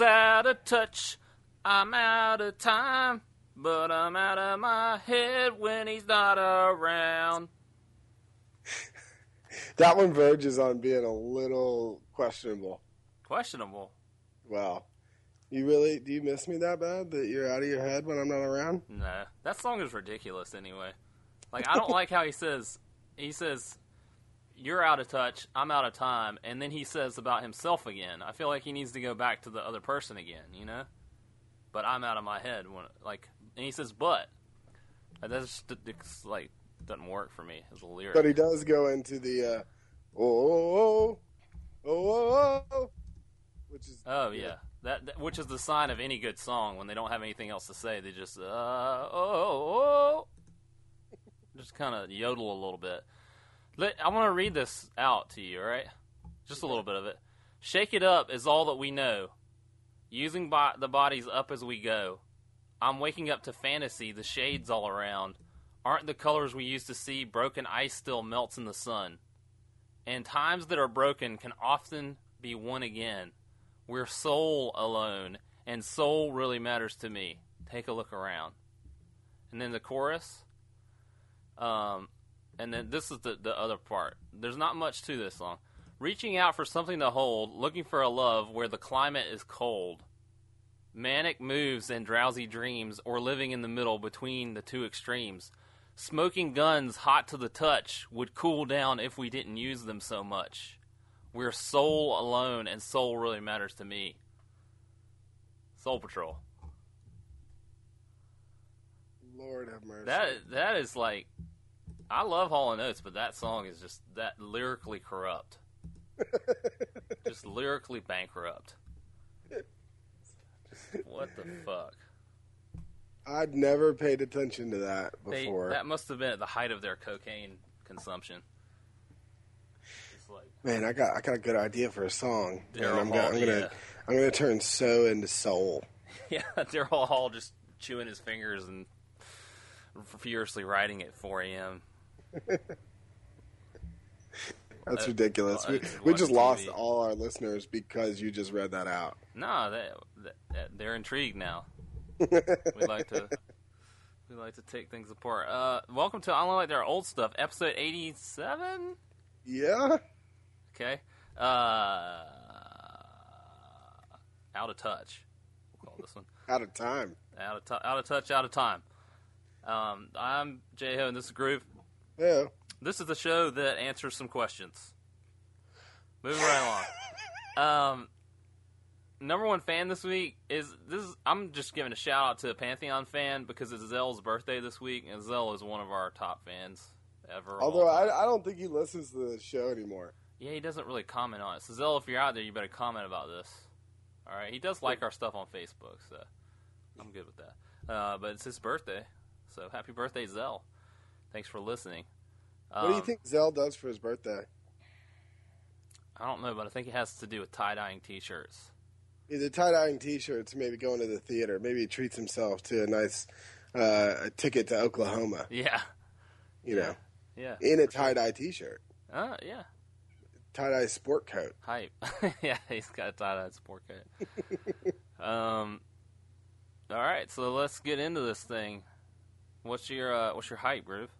out of touch. I'm out of time, but I'm out of my head when he's not around. That one verges on being a little questionable. Questionable. Wow. You really do you miss me that bad that you're out of your head when I'm not around? Nah, that song is ridiculous anyway. Like I don't like how he says he says you're out of touch, I'm out of time, and then he says about himself again. I feel like he needs to go back to the other person again, you know? But I'm out of my head when like and he says but. That's just like doesn't work for me as a lyric. But he does go into the uh, oh oh oh oh oh, oh which is Oh yeah, that, that which is the sign of any good song when they don't have anything else to say. They just uh oh, oh. just kind of yodel a little bit. Let, I want to read this out to you, all right? Just a little bit of it. Shake it up is all that we know. Using bo- the bodies up as we go. I'm waking up to fantasy, the shades all around. Aren't the colors we used to see? Broken ice still melts in the sun. And times that are broken can often be won again. We're soul alone, and soul really matters to me. Take a look around. And then the chorus. Um, and then this is the, the other part. There's not much to this song. Reaching out for something to hold, looking for a love where the climate is cold. Manic moves and drowsy dreams, or living in the middle between the two extremes. Smoking guns hot to the touch would cool down if we didn't use them so much. We're soul alone, and soul really matters to me. Soul Patrol. Lord have mercy. That that is like, I love Hall and Oates, but that song is just that lyrically corrupt, just lyrically bankrupt. Just, what the fuck? I'd never paid attention to that They, before. that must have been at the height of their cocaine consumption. Like Man, I got I got a good idea for a song. Daryl and I'm, Hall, gonna, I'm gonna. I'm gonna turn so into soul. Yeah, Daryl Hall just chewing his fingers and furiously writing at 4 a.m. That's Uh, ridiculous. uh, we just we just lost all our listeners because you just read that out. No, they, they, they're intrigued now. We like to we like to take things apart. Uh, welcome to I Only Like Their Old Stuff, episode 87. Yeah. Okay. Uh, out of touch. We'll call this one. Out of time. Out of, t- out of touch, out of time. Um, I'm J Ho, and this is Groove. Yeah. This is the show that answers some questions. Moving right along. Um, number one fan this week is this. Is, I'm just giving a shout out to a Pantheon fan because it's Zell's birthday this week, and Zell is one of our top fans ever. Although. I, I don't think he listens to the show anymore. yeah, he doesn't really comment on it. So Zell, if you're out there, you better comment about this. All right, he does like our stuff on Facebook, so I'm good with that. Uh, but it's his birthday, so happy birthday, Zell! Thanks for listening. What do you Um, think Zell does for his birthday? I don't know, but I think it has to do with tie dyeing T-shirts. Either tie dyeing T-shirts, maybe going to the theater. Maybe he treats himself to a nice uh, a ticket to Oklahoma. Yeah, You know, yeah, in a tie dye T-shirt, uh, yeah. tie dye sport coat. Hype. yeah, he's got a tie dye sport coat. um, all right, so let's get into this thing. What's your uh, what's your hype, Groove?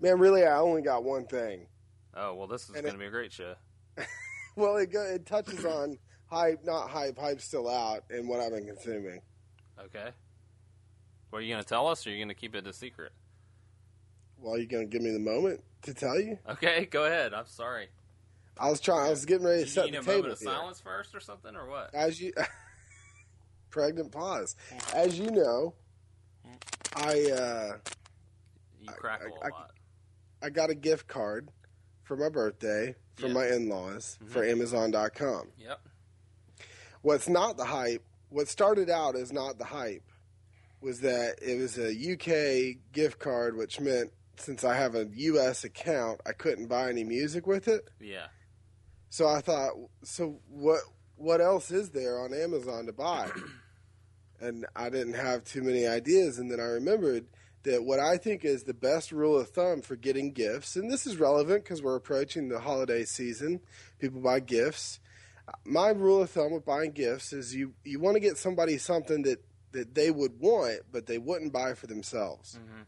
Man, really, I only got one thing. Oh well, this is going to be a great show. Well, it go, it touches on hype, not hype. Hype's still out, and what I've been consuming. Okay. What are you going to tell us, or are you going to keep it a secret? Well, you gonna give me the moment to tell you? Okay, go ahead. I'm sorry. I was trying. I was getting ready to Do set you need the a table moment of here. silence first, or something, or what? As you, pregnant pause. As you know, I uh, You crackle I- a lot. I got a gift card for my birthday from Yeah. my in-laws Mhm. for Amazon.com. Yep. What's not the hype? What started out as not the hype was that it was a UK gift card, which meant since I have a US account, I couldn't buy any music with it. Yeah. So I thought, so what? What else is there on Amazon to buy? and I didn't have too many ideas. And then I remembered that what I think is the best rule of thumb for getting gifts, and this is relevant because we're approaching the holiday season. People buy gifts. my rule of thumb with buying gifts is you you want to get somebody something that that they would want, but they wouldn't buy for themselves. hmm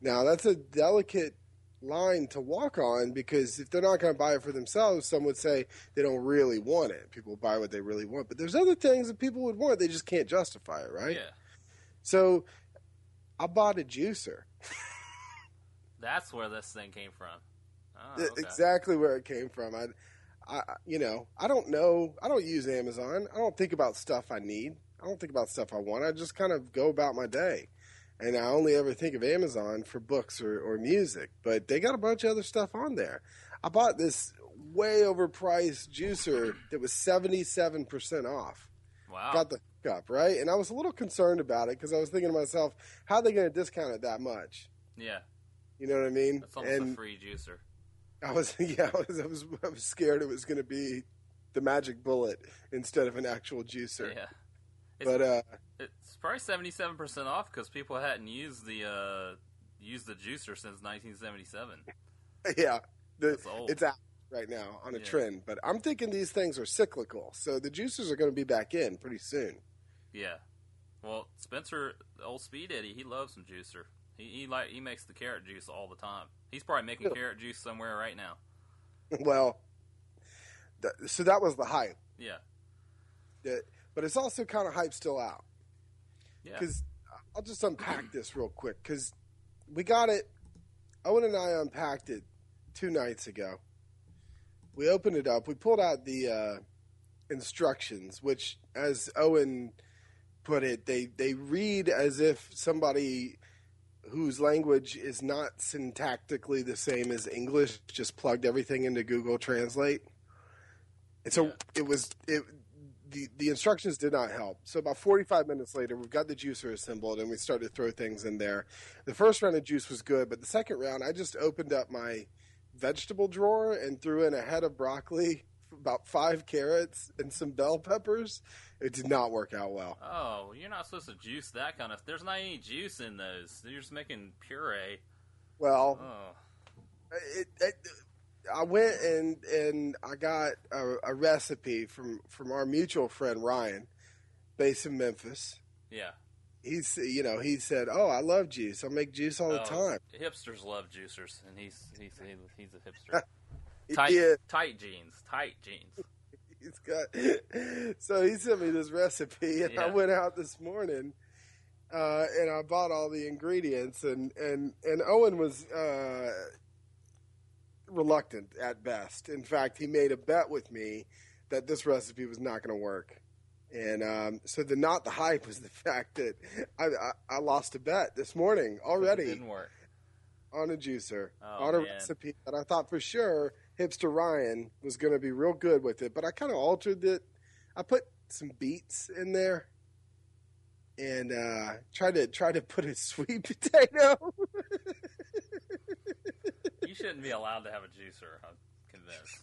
Now that's a delicate line to walk on because if they're not going to buy it for themselves, some would say they don't really want it. People buy what they really want, but there's other things that people would want. They just can't justify it, right? Yeah, So I bought a juicer. that's where this thing came from. Oh, okay. Exactly where it came from. I, I, you know, I don't know. I don't use Amazon. I don't think about stuff I need. I don't think about stuff I want. I just kind of go about my day. And I only ever think of Amazon for books or, or music, but they got a bunch of other stuff on there. I bought this way overpriced juicer that was 77% off. Wow. Got the hookup, right? And I was a little concerned about it because I was thinking to myself, how are they going to discount it that much? yeah, You know what I mean? that's almost and a free juicer. I was yeah, I was I was, I was scared it was going to be the magic bullet instead of an actual juicer. Yeah. It's, But uh, it's probably seventy-seven percent off because people hadn't used the uh, used the juicer since nineteen seventy-seven. yeah, the, it's out right now on a Yeah. trend. But I'm thinking these things are cyclical, so the juicers are going to be back in pretty soon. Yeah. Well, Spencer, old Speed Eddie, he loves some juicer. He, he like he makes the carrot juice all the time. He's probably making Really? carrot juice somewhere right now. well, th- so that was the hype. Yeah. That, but it's also kind of hype still out. Yeah. because I'll just unpack this real quick because we got it. Owen and I unpacked it two nights ago. We opened it up. We pulled out the uh, instructions, which, as Owen put it, they they read as if somebody whose language is not syntactically the same as English just plugged everything into Google Translate. And so Yeah. it was it the the instructions did not help. So about 45 minutes later, we've got the juicer assembled and we started to throw things in there. The first round of juice was good, but the second round, I just opened up my vegetable drawer and threw in a head of broccoli, about five carrots, and some bell peppers. It did not work out well. Oh, you're not supposed to juice that kind of. There's not any juice in those. You're just making puree. Well, Oh. it, it, I went and and I got a, a recipe from from our mutual friend Ryan, based in Memphis. Yeah. He's you know he said, "Oh, I love juice. I make juice all the Oh, time." Hipsters love juicers, and he's he's he's a hipster. Tight did. tight jeans, tight jeans. He's got. So he sent me this recipe, and I went out this morning, uh, and I bought all the ingredients, and and and Owen was uh, reluctant at best. In fact, he made a bet with me that this recipe was not going to work. And um, so the not the hype was the fact that I, I, I lost a bet this morning It already didn't work. on a juicer Oh, on a man. recipe that I thought for sure hipster Ryan was going to be real good with it, but I kind of altered it. I put some beets in there and uh, tried to try to put a sweet potato. You shouldn't be allowed to have a juicer. I'm convinced.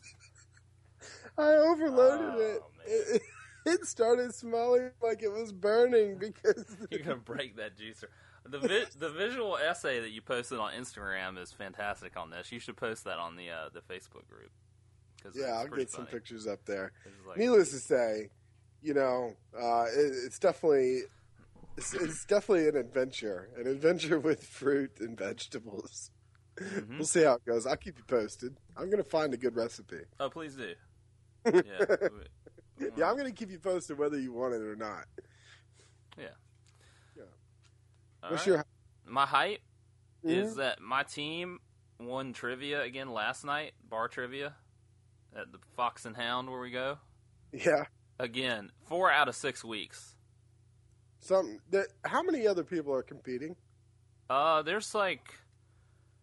I overloaded Oh, it. It. Started smelling like it was burning because You're gonna break that juicer. The vi- the visual essay that you posted on Instagram is fantastic on this. You should post that on the uh, the Facebook group. yeah, I'll get some pictures up there. Like- Needless to say, you know, uh, it, it's definitely it's, it's definitely an adventure, an adventure with fruit and vegetables. Mhm. We'll see how it goes. I'll keep you posted. I'm going to find a good recipe. Oh, please do. Yeah. Yeah, I'm going to keep you posted whether you want it or not. all What's right. your My hype is Mhm. that my team won trivia again last night, bar trivia at the Fox and Hound where we go. yeah Again, four out of six weeks. something that? How many other people are competing? Uh, there's like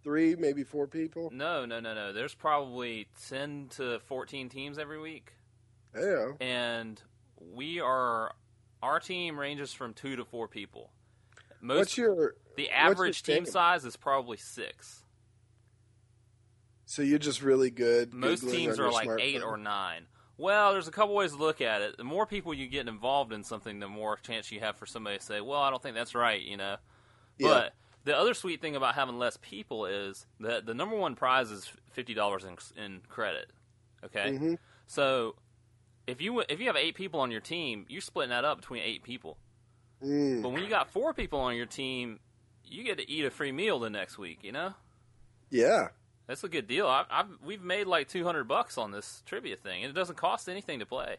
Three, maybe four people. no, no, no, no. There's probably ten to fourteen teams every week, Yeah, and we are our team ranges from two to four people. Most what's your? the average team team? size is probably six. So you're just really good. Most Googling teams are like eight or nine. Well, there's a couple ways to look at it. The more people you get involved in something, the more chance you have for somebody to say, "Well, I don't think that's right," you know. Yeah. But the other sweet thing about having less people is that the number one prize is fifty dollars in, in credit. Okay, Mhm. so if you if you have eight people on your team, you're splitting that up between eight people. Mm. But when you got four people on your team, you get to eat a free meal the next week. You know, Yeah. that's a good deal. I, I've we've made like two hundred bucks on this trivia thing, and it doesn't cost anything to play.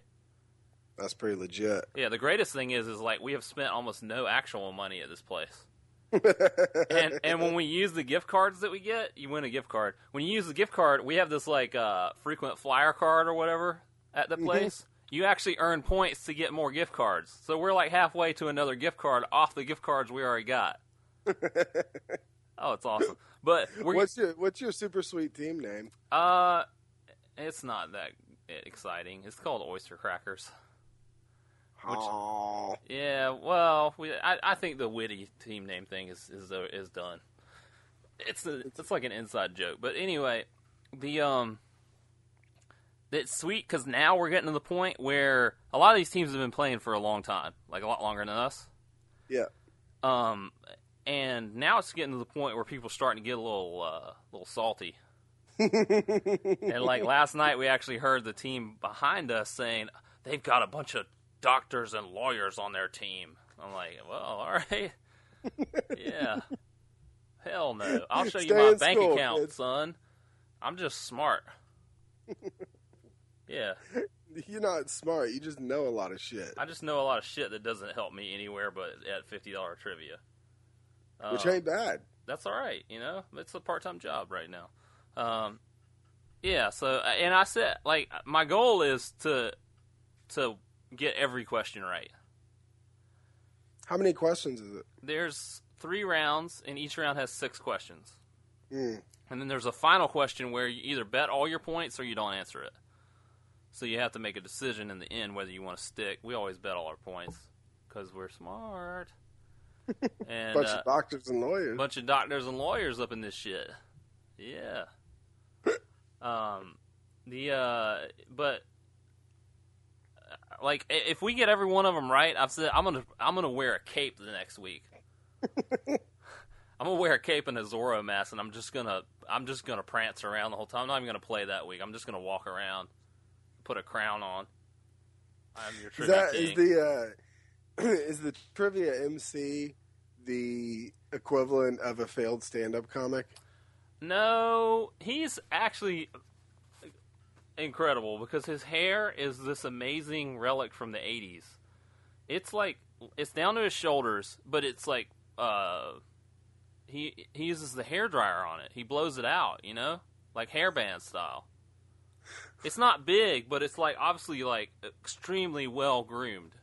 That's pretty legit. Yeah, the greatest thing is is like we have spent almost no actual money at this place. and and when we use the gift cards that we get, you win a gift card. When you use the gift card, we have this like uh, frequent flyer card or whatever at the place. You actually earn points to get more gift cards. So we're like halfway to another gift card off the gift cards we already got. oh, it's awesome. But we're what's your What's your super sweet team name? uh, it's not that exciting. It's called Oyster Crackers. Aw. Yeah, well, we, I, I think the witty team name thing is is is done. It's a, it's like an inside joke, but anyway, the um, it's sweet because now we're getting to the point where a lot of these teams have been playing for a long time, like a lot longer than us. Yeah. Um, and now it's getting to the point where people are starting to get a little uh, little salty. and like last night, we actually heard the team behind us saying they've got a bunch of doctors and lawyers on their team. I'm like, well, all right, yeah, hell no. I'll show you my bank school, account, son. I'm just smart. yeah, You're not smart. You just know a lot of shit, I just know a lot of shit that doesn't help me anywhere but at fifty dollar trivia. which Um, ain't bad. that's all right. You know, it's a part time job right now. Um, yeah. So, and I said, like, my goal is to to get every question right. How many questions is it? There's three rounds, and each round has six questions. Mm. And then there's a final question where you either bet all your points or you don't answer it. So you have to make a decision in the end whether you want to stick. We always bet all our points because we're smart. And Bunch uh, of doctors and lawyers. bunch of doctors and lawyers up in this shit. Yeah. um, the uh, but uh, like if we get every one of them right, I've said I'm gonna I'm gonna wear a cape the next week. I'm gonna wear a cape and a Zorro mask, and I'm just gonna I'm just gonna prance around the whole time. I'm not even gonna play that week. I'm just gonna walk around, put a crown on. I'm your Is that king. is the uh, is the trivia MC the equivalent of a failed stand-up comic? No, he's actually incredible because his hair is this amazing relic from the 80s. It's like it's down to his shoulders, but it's like uh he he uses the hair dryer on it. He blows it out, you know? Like hairband style. It's not big, but it's like obviously like extremely well groomed.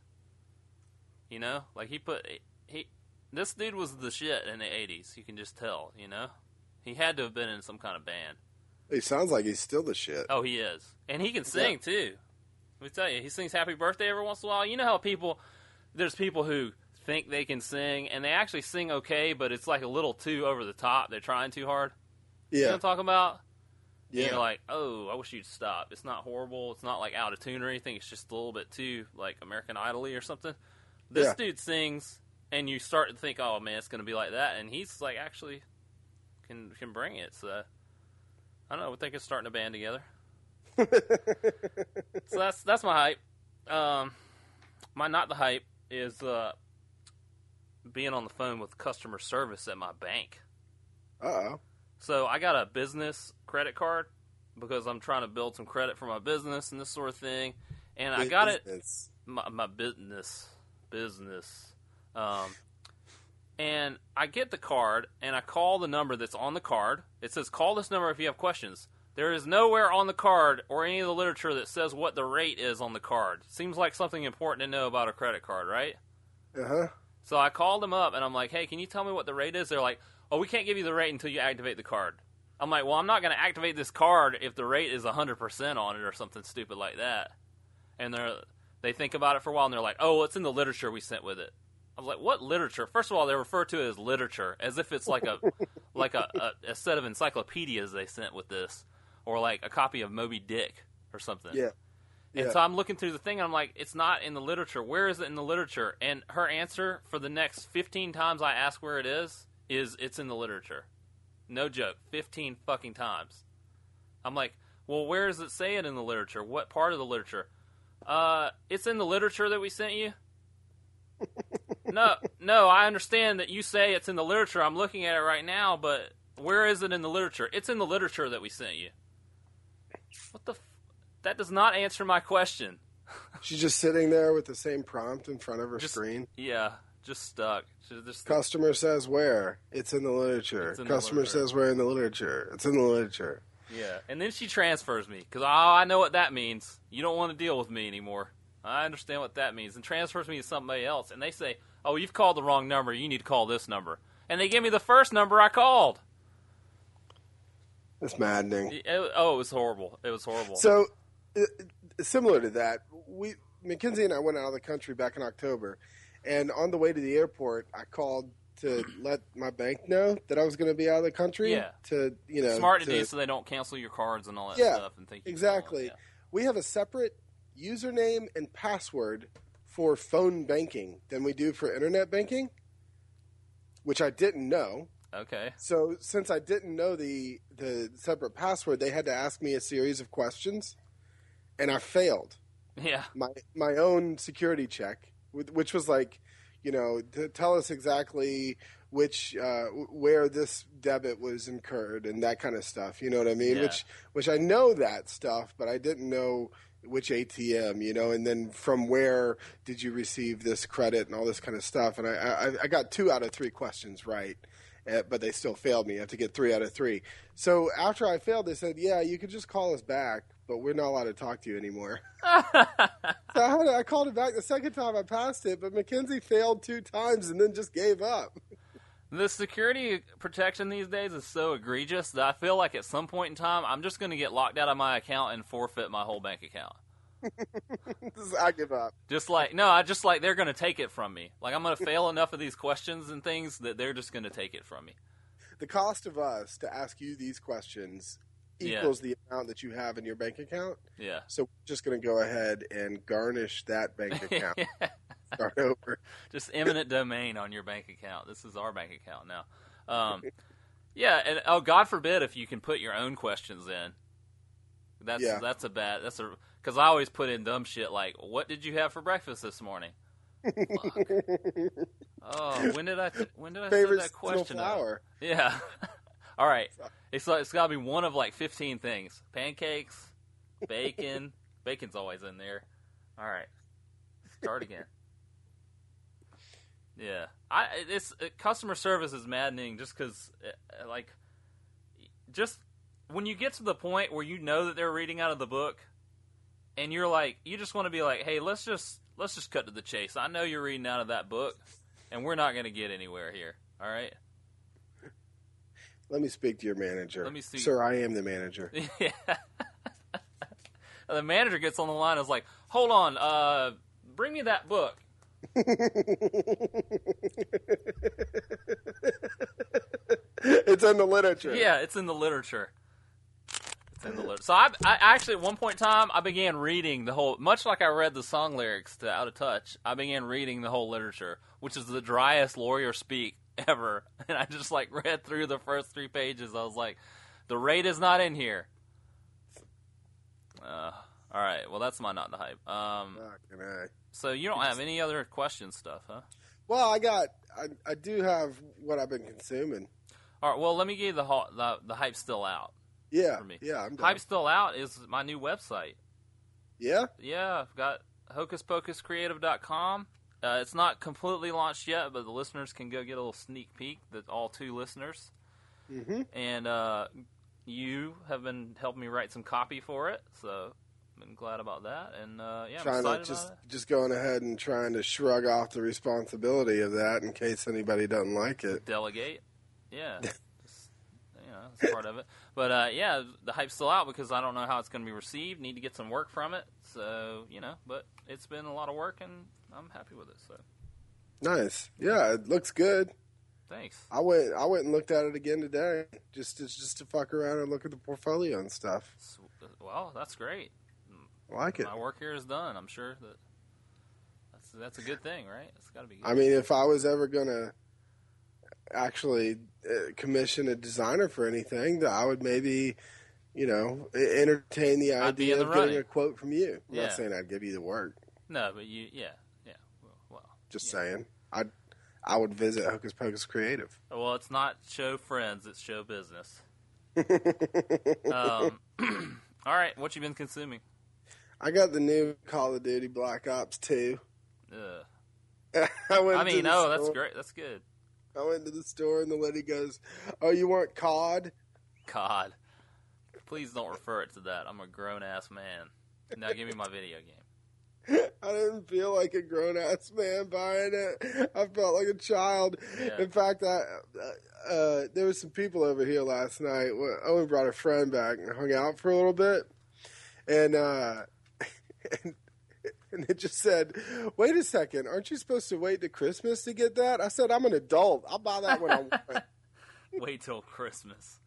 You know? Like he put he this dude was the shit in the 80s. You can just tell, you know? He had to have been in some kind of band. He sounds like he's still the shit. Oh, he is, and he can sing too. Let me tell you, he sings "Happy Birthday" every once in a while. You know how people, there's people who think they can sing, and they actually sing okay, but it's like a little too over the top. They're trying too hard. You know Yeah, what I'm talking about? Yeah. You're like, oh, I wish you'd stop. It's not horrible. It's not like out of tune or anything. It's just a little bit too like American Idol-y or something. This Yeah. dude sings, and you start to think, oh man, it's going to be like that, and he's like actually can can bring it. So I don't know. We think of starting a band together. so that's that's my hype. Um, my not the hype is uh, being on the phone with customer service at my bank. uh oh. So I got a business credit card because I'm trying to build some credit for my business and this sort of thing. And I got it. My, my business. Business. Um, and i get the card and i call the number that's on the card. It says call this number if you have questions. There is nowhere on the card or any of the literature that says what the rate is on the card. Seems like something important to know about a credit card right? Uh huh. so i called them up and i'm like hey can you tell me what the rate is? They're like oh we can't give you the rate until you activate the card i'm like well i'm not going to activate this card if the rate is 100% on it or something stupid like that and they're they think about it for a while and they're like, "Oh, it's in the literature we sent with it." I was like, "What literature?" First of all, they refer to it as literature, as if it's like a like a, a, a set of encyclopedias they sent with this, or like a copy of Moby Dick or something. Yeah. And so I'm looking through the thing and I'm like, "It's not in the literature. Where is it in the literature?" And her answer for the next 15 times I ask where it is is, "It's in the literature." No joke, 15 fucking times. I'm like, "Well, where does it say it in the literature? What part of the literature?" Uh, it's in the literature that we sent you. no, no, I understand that you say it's in the literature. I'm looking at it right now, but where is it in the literature? It's in the literature that we sent you. What the? F- that does not answer my question. She's just sitting there with the same prompt in front of her Just- screen. Yeah, just stuck. Just Customer says where? It's in the literature. In the Customer literature. says where in the literature? It's in the literature. Yeah, and then she transfers me because oh, I know what that means. You don't want to deal with me anymore. I understand what that means, and transfers me to somebody else. And they say, "Oh, you've called the wrong number. You need to call this number." And they give me the first number I called. It's maddening. It- oh, it was horrible. It was horrible. So, uh, similar to that, we Mackenzie and I went out of the country back in October, and on the way to the airport, I called to let my bank know that I was going to be out of the country. Yeah. To you know, Smart to, to- do so they don't cancel your cards and all that Yeah, stuff. And think you exactly. Yeah. We have a separate username and password for phone banking than we do for internet banking, which I didn't know. Okay. So since I didn't know the the separate password, they had to ask me a series of questions, and I failed Yeah. my my own security check, which was like, you know, to tell us exactly which uh, where this debit was incurred and that kind of stuff. You know what I mean? Yeah. Which which I know that stuff, but I didn't know which ATM. You know, and then from where did you receive this credit and all this kind of stuff. And I I, I got two out of three questions right. uh, But they still failed me. I have to get three out of three. So after I failed, they said, "Yeah, you could just call us back, but we're not allowed to talk to you anymore." I, had, I called it back the second time I passed it, but Mackenzie failed two times and then just gave up. The security protection these days is so egregious that I feel like at some point in time I'm just going to get locked out of my account and forfeit my whole bank account. I give up. Just like no, I just like they're going to take it from me. Like I'm going to fail enough of these questions and things that they're just going to take it from me. The cost of us to ask you these questions Yeah. equals the amount that you have in your bank account. Yeah. So we're just going to go ahead and garnish that bank account. Start over. just eminent domain on your bank account. This is our bank account now. Um, yeah, and oh, God forbid if you can put your own questions in. That's Yeah. that's a bad. That's a because I always put in dumb shit like, "What did you have for breakfast this morning?" Fuck. Oh, when did I when did I Favorite that question up? flower. Yeah. All right. It's like, it's got to be one of like 15 things. Pancakes, bacon. Bacon's always in there. All right. Start again. Yeah. I it's uh, customer service is maddening just cuz like just when you get to the point where you know that they're reading out of the book and you're like you just want to be like, "Hey, let's just let's just cut to the chase. I know you're reading out of that book and we're not going to get anywhere here." All right? Let me speak to your manager. Let me see. Sir, I am the manager. Yeah. the manager gets on the line and is like, "Hold on, uh, bring me that book." it's in the literature. Yeah, it's in the literature. In the literature. So I, I actually at one point in time I began reading the whole, much like I read the song lyrics to Out of Touch. I began reading the whole literature, which is the driest lawyer speak ever. And I just like read through the first three pages. I was like, the rate is not in here. Uh, all right, well that's my not the hype. Um, so you don't have any other question stuff, huh? Well, I got. I, I do have what I've been consuming. All right, well let me give you the the, the hype still out. Yeah. For me. Yeah. I'm. Hype still out is my new website. Yeah. Yeah, I've got hocuspocuscreative.com. Uh, it's not completely launched yet, but the listeners can go get a little sneak peek. That all two listeners, Mm-hmm. and uh, you have been helping me write some copy for it, so I'm glad about that. And uh, yeah, I'm trying to just just going ahead and trying to shrug off the responsibility of that in case anybody doesn't like it. delegate. Yeah, know, that's part of it. But uh, yeah, the hype's still out because I don't know how it's going to be received. Need to get some work from it. So you know, but it's been a lot of work, and I'm happy with it. So Nice. Yeah, it looks good. thanks. I went I went and looked at it again today just to, just to fuck around and look at the portfolio and stuff. Well, that's great. I like it. My work here is done. I'm sure that that's that's a good thing, right? It's got to be. Good. I mean, if I was ever gonna actually uh, commission a designer for anything, that I would maybe, you know, entertain the I'd be in idea the of getting a quote from you. I'm Yeah. not saying I'd give you the work. No, but you, yeah, yeah. Well, Just Yeah. saying, I I would visit Hocus Pocus Creative. well, it's not show friends; it's show business. Um, all right, what you been consuming? I got the new Call of Duty Black Ops 2. Ugh. I I mean, no, oh, that's great. That's good. I went to the store and the lady goes, "Oh, you want COD?" Cod. please don't refer it to that. I'm a grown ass man. Now give me my video game. I didn't feel like a grown ass man buying it. I felt like a child. Yeah. In fact, I uh, there was some people over here last night. Owen brought a friend back and hung out for a little bit, and uh, and, and it just said, "Wait a second, aren't you supposed to wait to Christmas to get that?" I said, "I'm an adult. I'll buy that when I want." Wait till Christmas.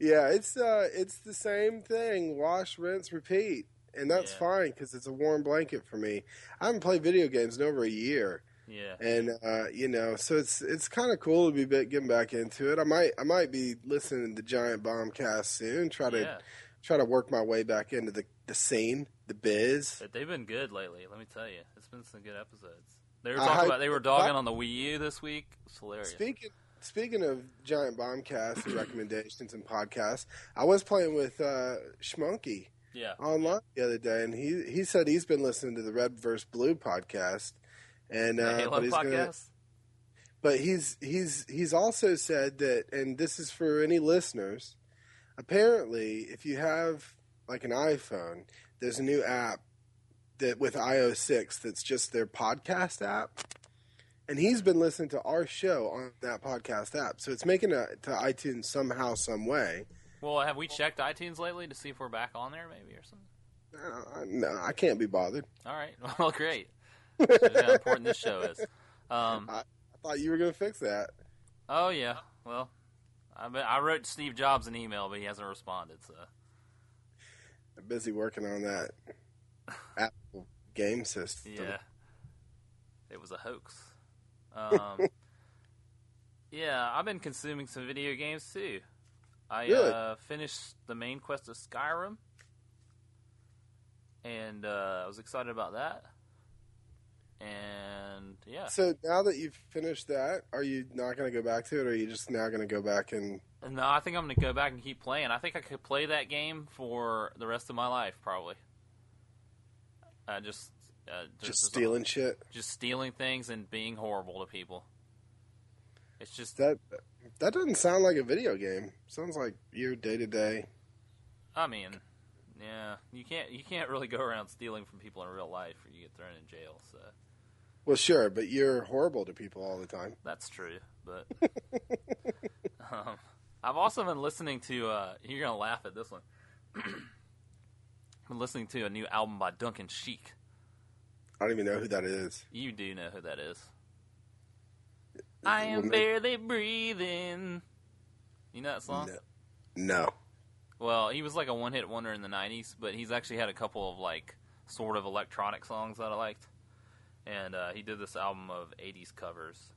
yeah, it's uh, it's the same thing. Wash, rinse, repeat, and that's Yeah. fine because it's a warm blanket for me. I haven't played video games in over a year. Yeah. and uh, you know, so it's it's kind of cool to be getting back into it. I might I might be listening to Giant Bombcast soon. Try to Yeah. try to work my way back into the the scene, the biz. But they've been good lately. Let me tell you, it's been some good episodes. They were talking hype- about they were dogging on the Wii U this week. It's hilarious. Speaking speaking of Giant Bombcast and recommendations and podcasts, I was playing with uh, Schmunky Yeah. online the other day, and he he said he's been listening to the Red vs Blue podcast, and The uh, Halo but he's podcast. gonna But he's he's he's also said that, and this is for any listeners. Apparently, if you have like an iPhone, there's a new app that with iOS six that's just their podcast app, and he's been listening to our show on that podcast app. So it's making it to iTunes somehow, some way. Well, have we checked iTunes lately to see if we're back on there, maybe or something? Uh, no, I can't be bothered. All right. Well, great. How important this show is. Um, I thought you were going to fix that. oh yeah. Well, I I wrote Steve Jobs an email, but he hasn't responded. So busy working on that Apple game system. yeah, it was a hoax. Um, yeah, I've been consuming some video games too. I Good. uh, finished the main quest of Skyrim, and uh, I was excited about that. And yeah, So now that you've finished that, are you not going to go back to it, or are you just now going to go back and? No, I think I'm going to go back and keep playing. I think I could play that game for the rest of my life, probably. I just uh, Just a- stealing shit. just stealing things and being horrible to people. It's just That that doesn't sound like a video game. Sounds like your day to day. I mean, yeah, you can't you can't really go around stealing from people in real life or you get thrown in jail. So Well, sure, but you're horrible to people all the time. that's true. But I've also been listening to. Uh, you're gonna laugh at this one. I've been listening to a new album by Duncan Sheik. I don't even know who that is. You do know who that is. I am barely breathing. You know that song? No. no. Well, he was like a one-hit wonder in the '90s, but he's actually had a couple of like sort of electronic songs that I liked, and uh, he did this album of '80s covers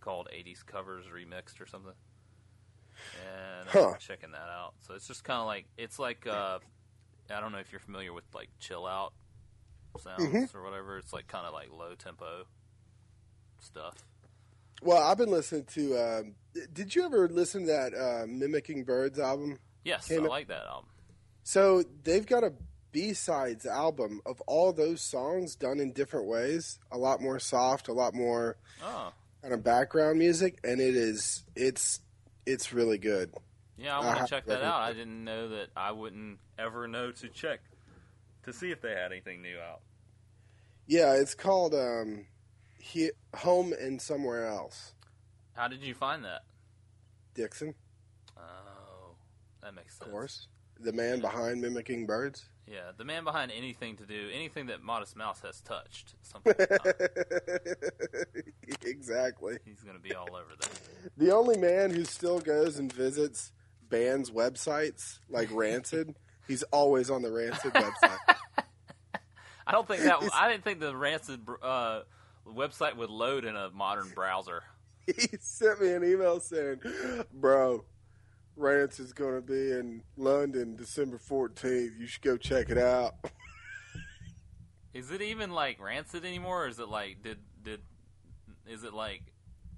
called '80s Covers Remixed or something. And Huh. I'm checking that out. So it's just kind of like it's like uh, I don't know if you're familiar with like chill out sounds Mhm. or whatever. It's like kind of like low tempo stuff. Well, I've been listening to. Um, did you ever listen to that uh, Mimicking Birds album? Yes, Came I in- like that album. So they've got a B sides album of all those songs done in different ways. A lot more soft, a lot more Oh, kind of background music, and it is it's it's really good. yeah, I want to have check that out. I didn't know that. I wouldn't ever know to check to see if they had anything new out. Yeah, it's called um, he, Home and Somewhere Else. How did you find that? Dixon, Oh, that makes sense. of course, the man behind Mimicking Birds. Yeah, the man behind anything to do, anything that Modest Mouse has touched, at some point in time, exactly. he's going to be all over that. The only man who still goes and visits bands' websites like Rancid, he's always on the Rancid website. I don't think that. I didn't think the Rancid uh, website would load in a modern browser. he sent me an email saying, "Bro, Rance is going to be in London December 14th. You should go check it out. Is it even like rancid anymore? Or is it like did did is it like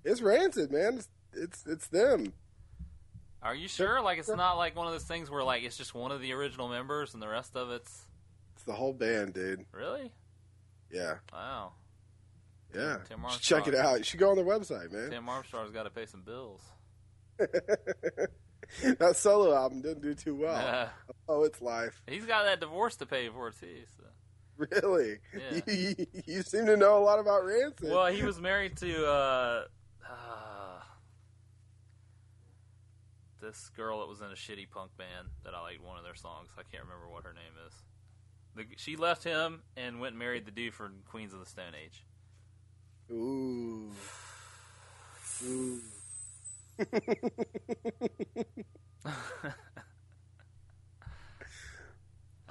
It's Rancid, man. It's it's, it's them. are you sure? Like it's not like one of those things where like it's just one of the original members and the rest of it's It's the whole band, dude. really? Yeah, Wow. yeah. Tim should check it out. You should go on their website, man. Tim Armstrong's got to pay some bills. that solo album didn't do too well. Oh, it's life. he's got that divorce to pay for too. So. Really? Yeah. You, you, you seem to know a lot about Rancid. Well, he was married to uh, uh, this girl that was in a shitty punk band that I liked one of their songs. I can't remember what her name is. The, she left him and went and married the dude from Queens of the Stone Age. Ooh. Ooh.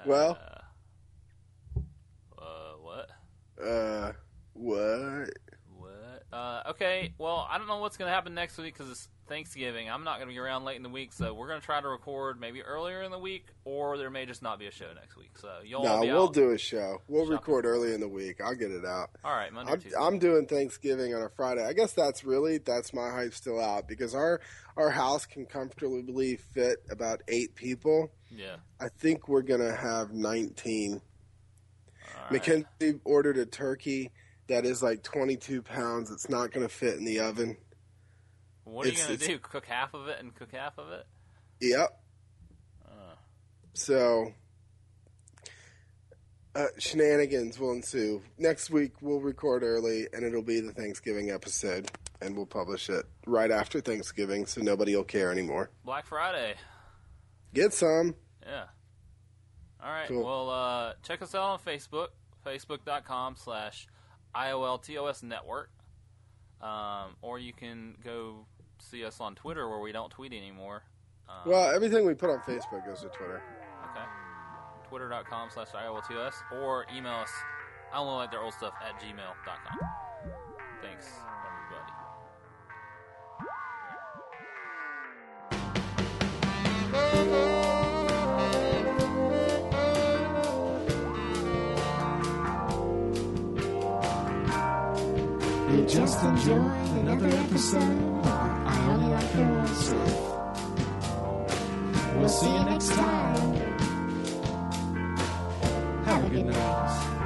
Well. Uh, uh, what? uh, what? What? Uh, okay, well, I don't know what's going to happen next week because it's Thanksgiving. I'm not going to be around late in the week, so we're going to try to record maybe earlier in the week, or there may just not be a show next week. So you'll No, be we'll do a show. We'll Shopping. record early in the week. I'll get it out. All right, Monday, I'm, Tuesday. I'm doing Thanksgiving on a Friday. I guess that's really that's my hype still out because our our house can comfortably fit about eight people. Yeah. I think we're gonna have 19. All right. Mackenzie ordered a turkey that is like 22 pounds. It's not gonna fit in the oven. What are you it's- going to do? Cook half of it and cook half of it? Yep. Uh, So uh, shenanigans will ensue. Next week we'll record early, and it'll be the Thanksgiving episode, and we'll publish it right after Thanksgiving, so nobody will care anymore. Black Friday. Get some. Yeah. All right. Cool. Well, uh, check us out on Facebook, facebook.com slash IOLTOS network. Um, or you can go see us on Twitter where we don't tweet anymore. Um, Well, everything we put on Facebook goes to Twitter. okay. Twitter.com slash IOLTOS or email us, I don't know like their old stuff, at gmail.com. Thanks, just enjoyed another episode of I Only Like Your Old Stuff. We'll see you next time. Have a good night.